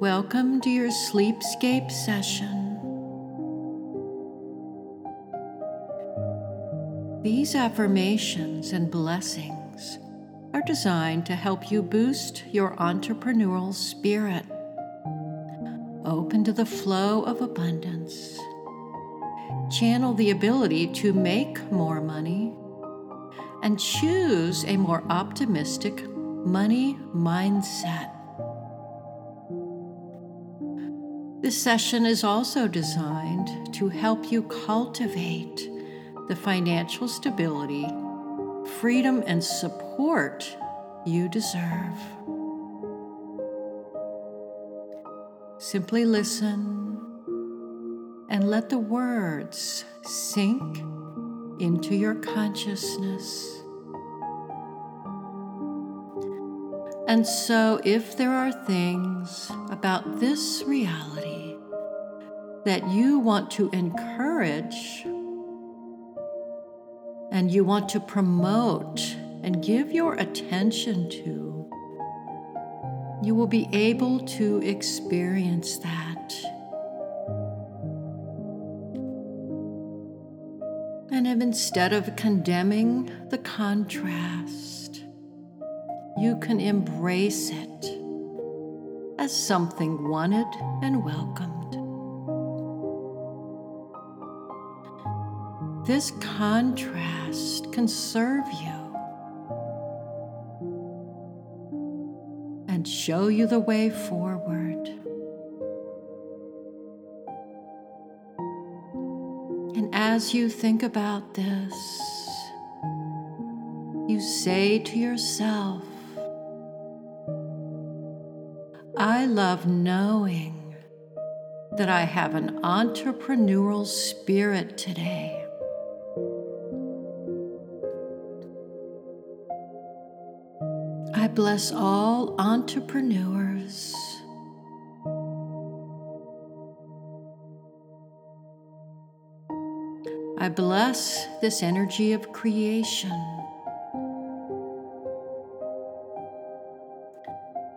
Welcome to your sleepscape session. These affirmations and blessings are designed to help you boost your entrepreneurial spirit, open to the flow of abundance, channel the ability to make more money, and choose a more optimistic money mindset. This session is also designed to help you cultivate the financial stability, freedom, and support you deserve. Simply listen and let the words sink into your consciousness. And so, if there are things about this reality that you want to encourage and you want to promote and give your attention to, you will be able to experience that. And if instead of condemning the contrast, you can embrace it as something wanted and welcomed. This contrast can serve you and show you the way forward. And as you think about this, you say to yourself, I love knowing that I have an entrepreneurial spirit today. I bless all entrepreneurs. I bless this energy of creation.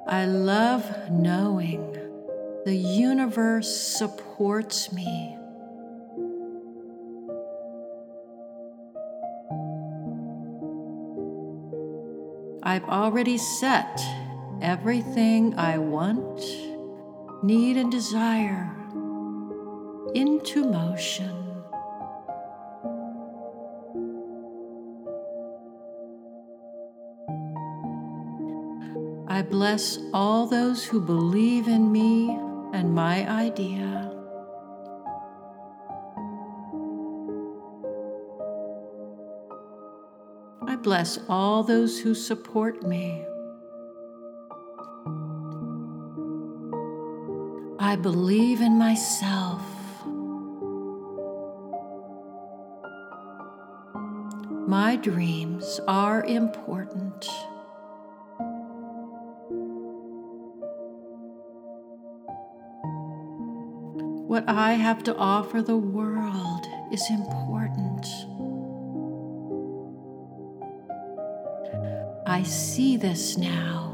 I love knowing the universe supports me. I've already set everything I want, need, and desire into motion. I bless all those who believe in me and my idea. Bless all those who support me. I believe in myself. My dreams are important. What I have to offer the world is important. I see this now.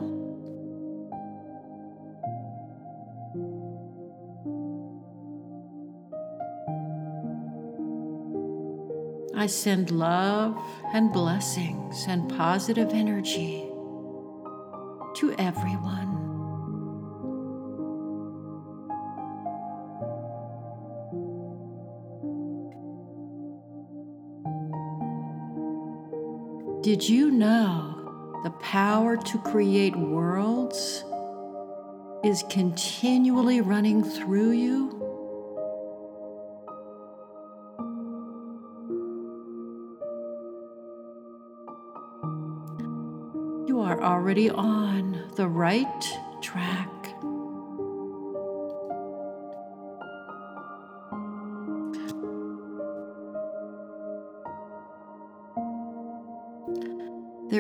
I send love and blessings and positive energy to everyone. Did you know the power to create worlds is continually running through you? You are already on the right track.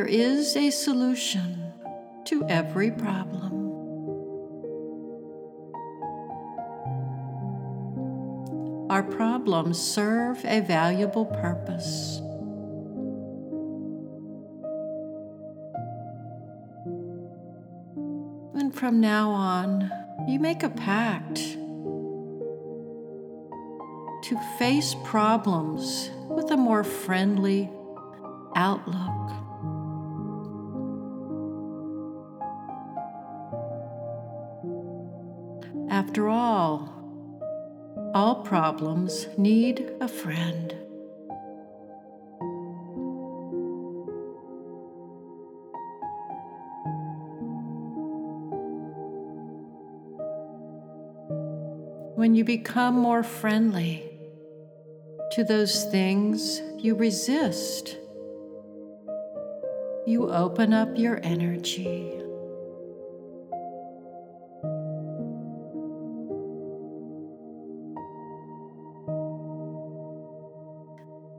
Is a solution to every problem. Our problems serve a valuable purpose. And from now on, you make a pact to face problems with a more friendly outlook. Problems need a friend. When you become more friendly to those things you resist, you open up your energy.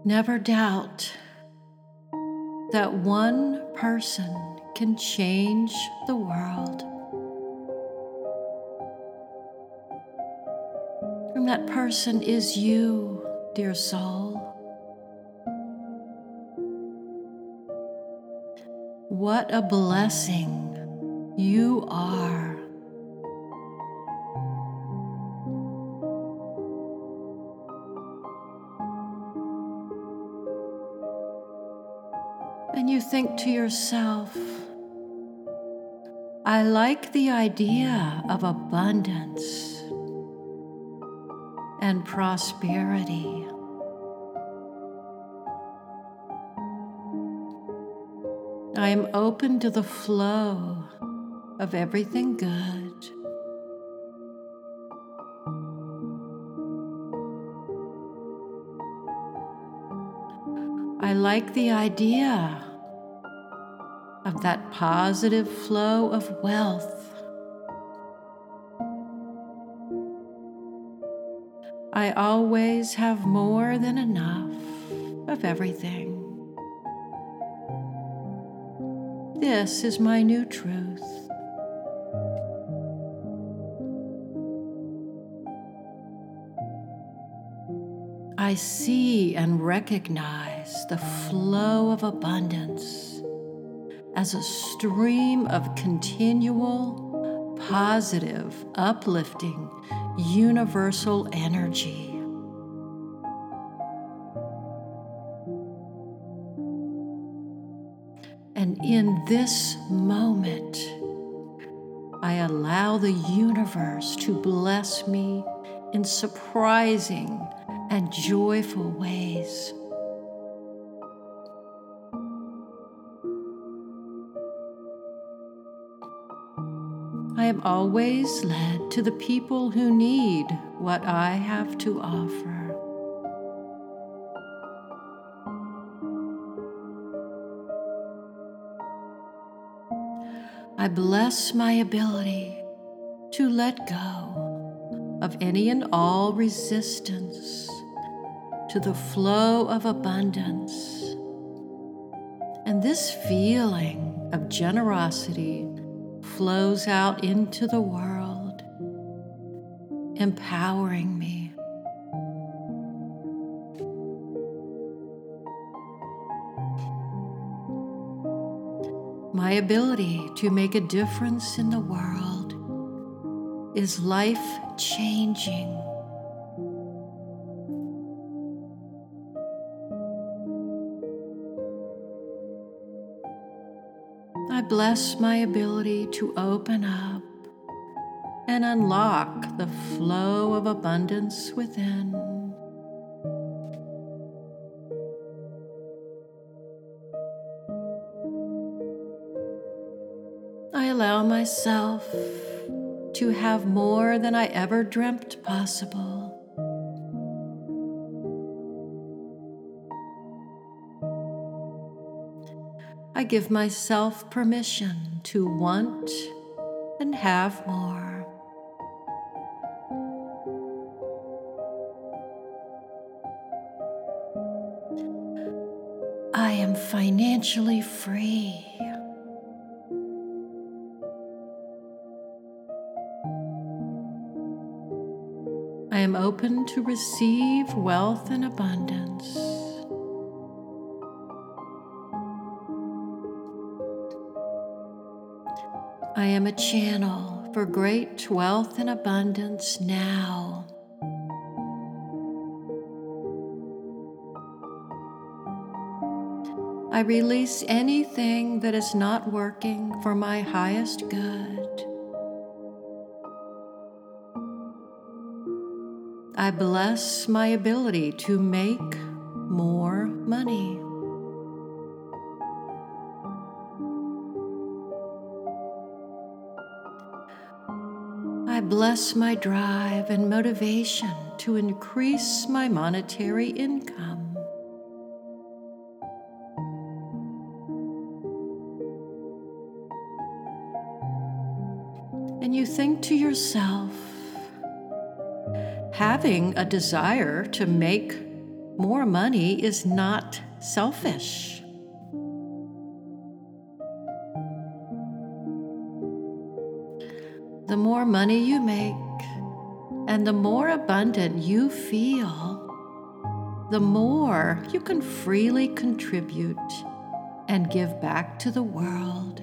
Never doubt that one person can change the world. And that person is you, dear soul. What a blessing you are. Think to yourself, I like the idea of abundance and prosperity. I am open to the flow of everything good. I like the idea of that positive flow of wealth. I always have more than enough of everything. This is my new truth. I see and recognize the flow of abundance as a stream of continual, positive, uplifting, universal energy. And in this moment, I allow the universe to bless me in surprising and joyful ways. Am always led to the people who need what I have to offer. I bless my ability to let go of any and all resistance to the flow of abundance. And this feeling of generosity flows out into the world, empowering me. My ability to make a difference in the world is life changing. Bless my ability to open up and unlock the flow of abundance within. I allow myself to have more than I ever dreamt possible. I give myself permission to want and have more. I am financially free. I am open to receive wealth and abundance. I am a channel for great wealth and abundance now. I release anything that is not working for my highest good. I bless my ability to make more money. Bless my drive and motivation to increase my monetary income. And you think to yourself, having a desire to make more money is not selfish. More money you make and the more abundant you feel, the more you can freely contribute and give back to the world.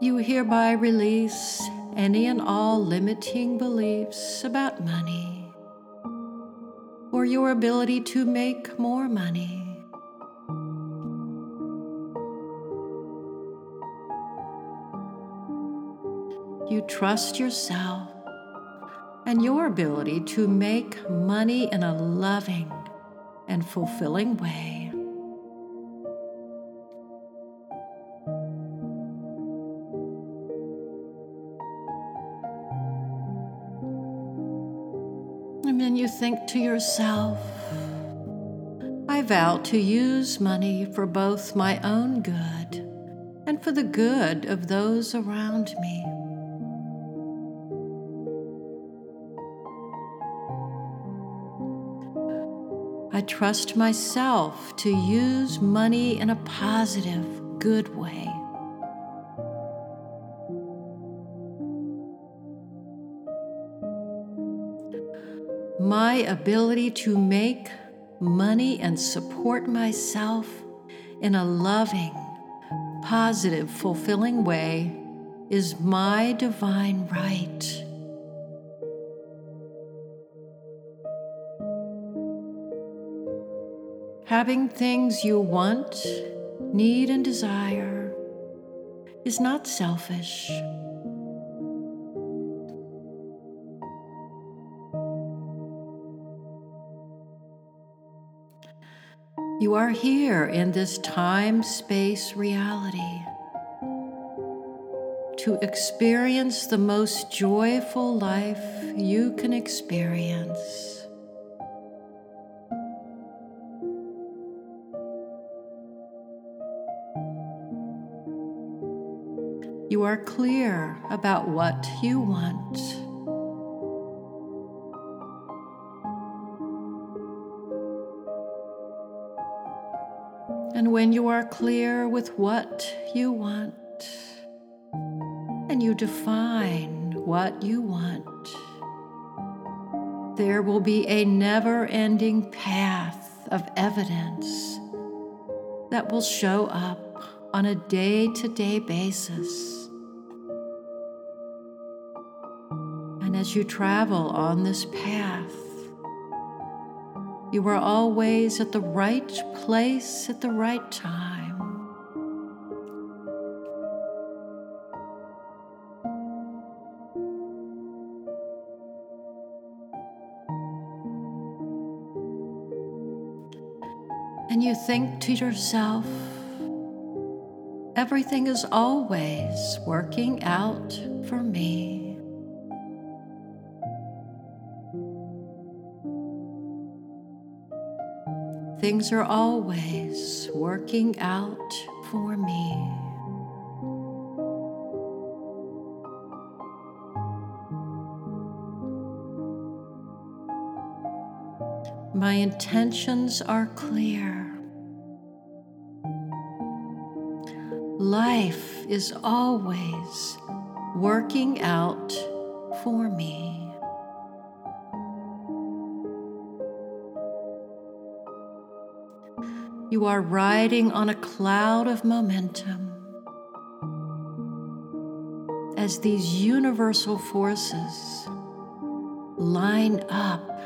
You hereby release any and all limiting beliefs about money your ability to make more money. You trust yourself and your ability to make money in a loving and fulfilling way. Think to yourself, I vow to use money for both my own good and for the good of those around me. I trust myself to use money in a positive, good way. My ability to make money and support myself in a loving, positive, fulfilling way is my divine right. Having things you want, need, and desire is not selfish. You are here in this time space reality to experience the most joyful life you can experience. You are clear about what you want. When you are clear with what you want, and you define what you want, there will be a never ending path of evidence that will show up on a day to day basis. And as you travel on this path, you are always at the right place at the right time. And you think to yourself, everything is always working out for me. Things are always working out for me. My intentions are clear. Life is always working out for me. You are riding on a cloud of momentum as these universal forces line up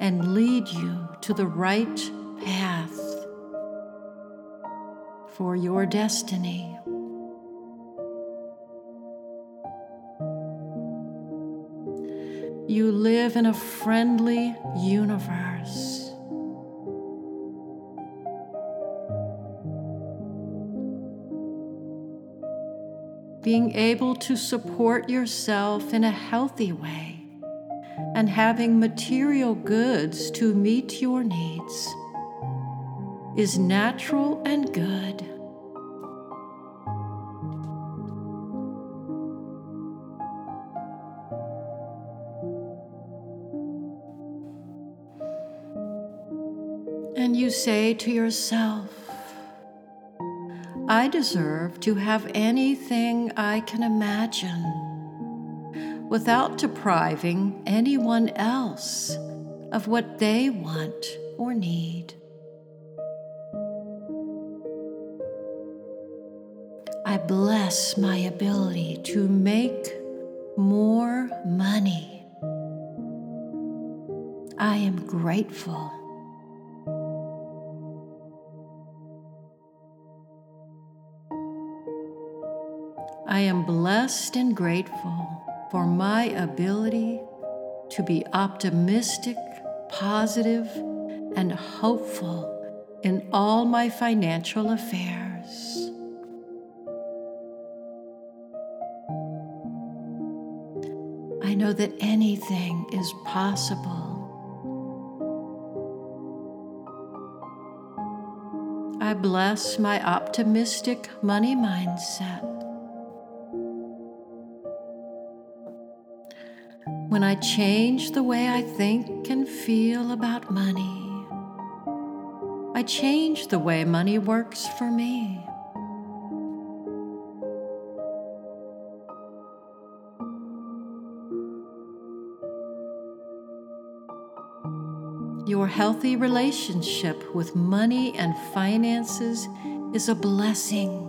and lead you to the right path for your destiny. You live in a friendly universe. Being able to support yourself in a healthy way, and having material goods to meet your needs is natural and good. And you say to yourself, I deserve to have anything I can imagine without depriving anyone else of what they want or need. I bless my ability to make more money. I am grateful. I am blessed and grateful for my ability to be optimistic, positive, and hopeful in all my financial affairs. I know that anything is possible. I bless my optimistic money mindset. When I change the way I think and feel about money, I change the way money works for me. Your healthy relationship with money and finances is a blessing.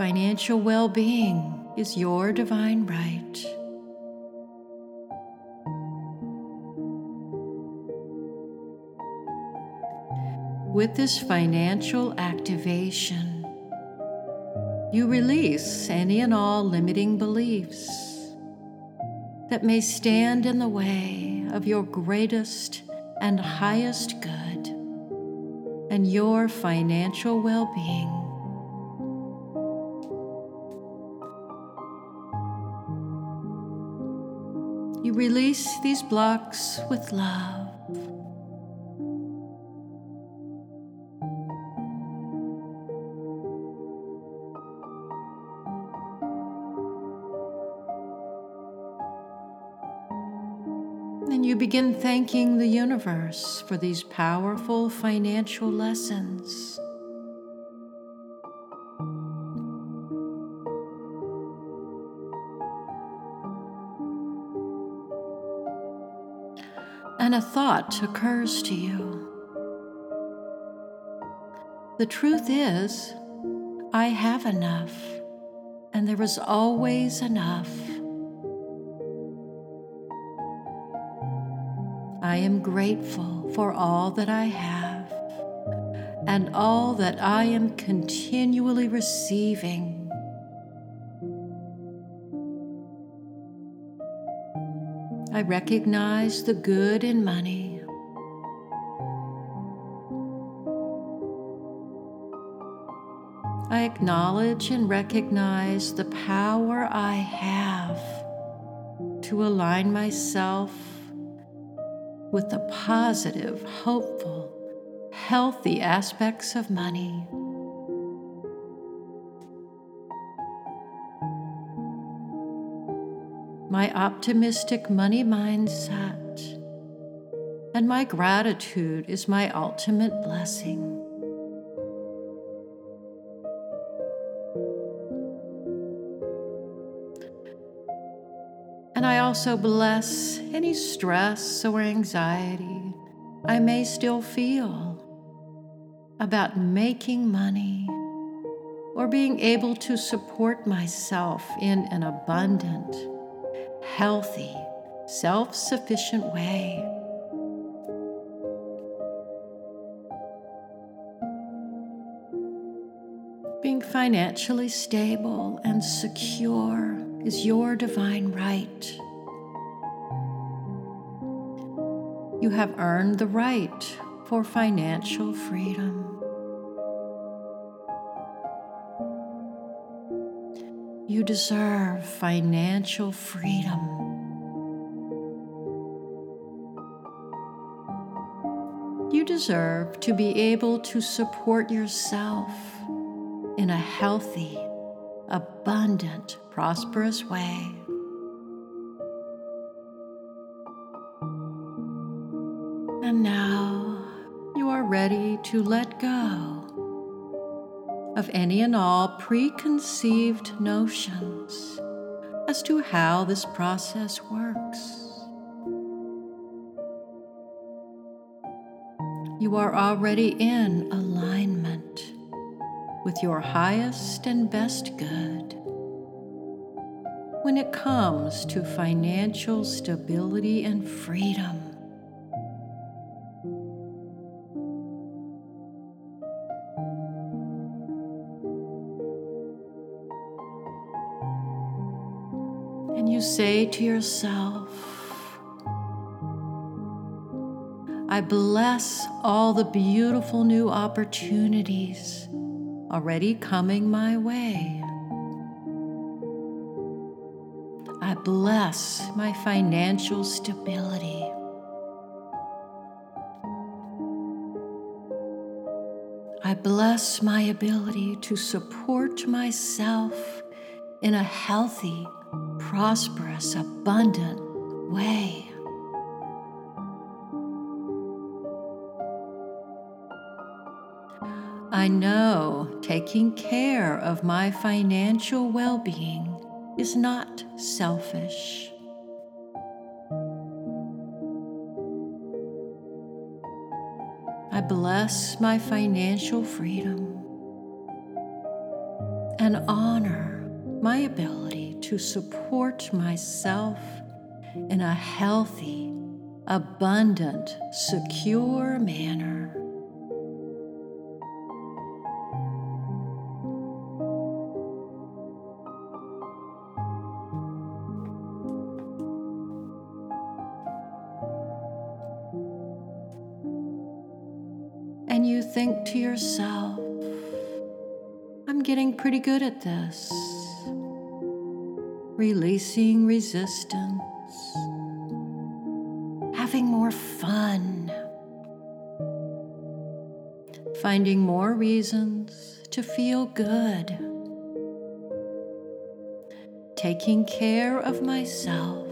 Financial well being is your divine right. With this financial activation, you release any and all limiting beliefs that may stand in the way of your greatest and highest good and your financial well being. Release these blocks with love. And you begin thanking the universe for these powerful financial lessons. And a thought occurs to you. The truth is, I have enough, and there is always enough. I am grateful for all that I have and all that I am continually receiving I recognize the good in money. I acknowledge and recognize the power I have to align myself with the positive, hopeful, healthy aspects of money. My optimistic money mindset, and my gratitude is my ultimate blessing. And I also bless any stress or anxiety I may still feel about making money or being able to support myself in an abundant, healthy, self sufficient way. Being financially stable and secure is your divine right. You have earned the right for financial freedom. You deserve financial freedom. You deserve to be able to support yourself in a healthy, abundant, prosperous way. And now you are ready to let go of any and all preconceived notions as to how this process works. You are already in alignment with your highest and best good when it comes to financial stability and freedom. Say to yourself, I bless all the beautiful new opportunities already coming my way. I bless my financial stability. I bless my ability to support myself in a healthy, prosperous, abundant way. I know taking care of my financial well being is not selfish. I bless my financial freedom and honor my ability to support myself in a healthy, abundant, secure manner. And you think to yourself, I'm getting pretty good at this releasing resistance, having more fun, finding more reasons to feel good, taking care of myself.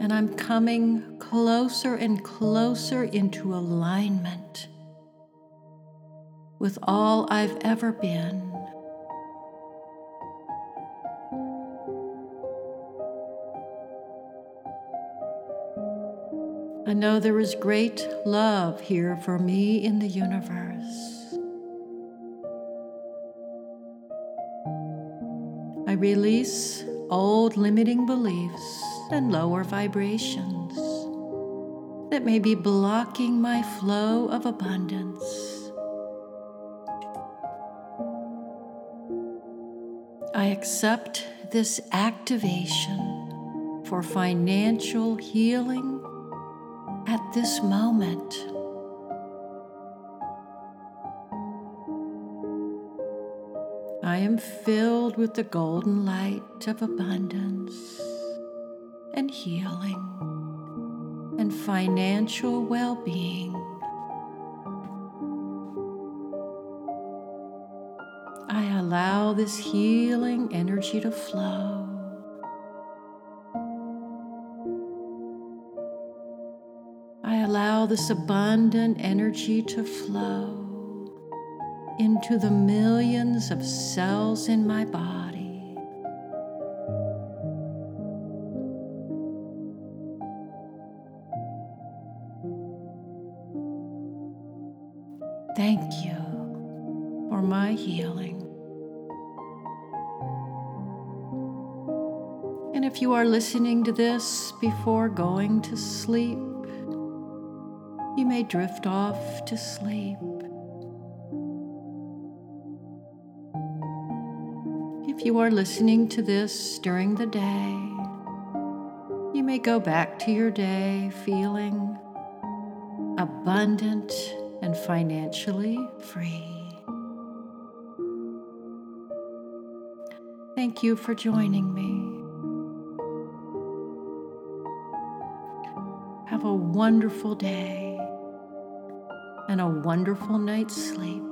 And I'm coming closer and closer into alignment with all I've ever been. I know there is great love here for me in the universe. I release old limiting beliefs and lower vibrations that may be blocking my flow of abundance. I accept this activation for financial healing at this moment. I am filled with the golden light of abundance and healing and financial well being. I allow this healing energy to flow. I allow this abundant energy to flow into the millions of cells in my body. Listening to this before going to sleep, you may drift off to sleep. If you are listening to this during the day, you may go back to your day feeling abundant and financially free. Thank you for joining me. Wonderful day and a wonderful night's sleep.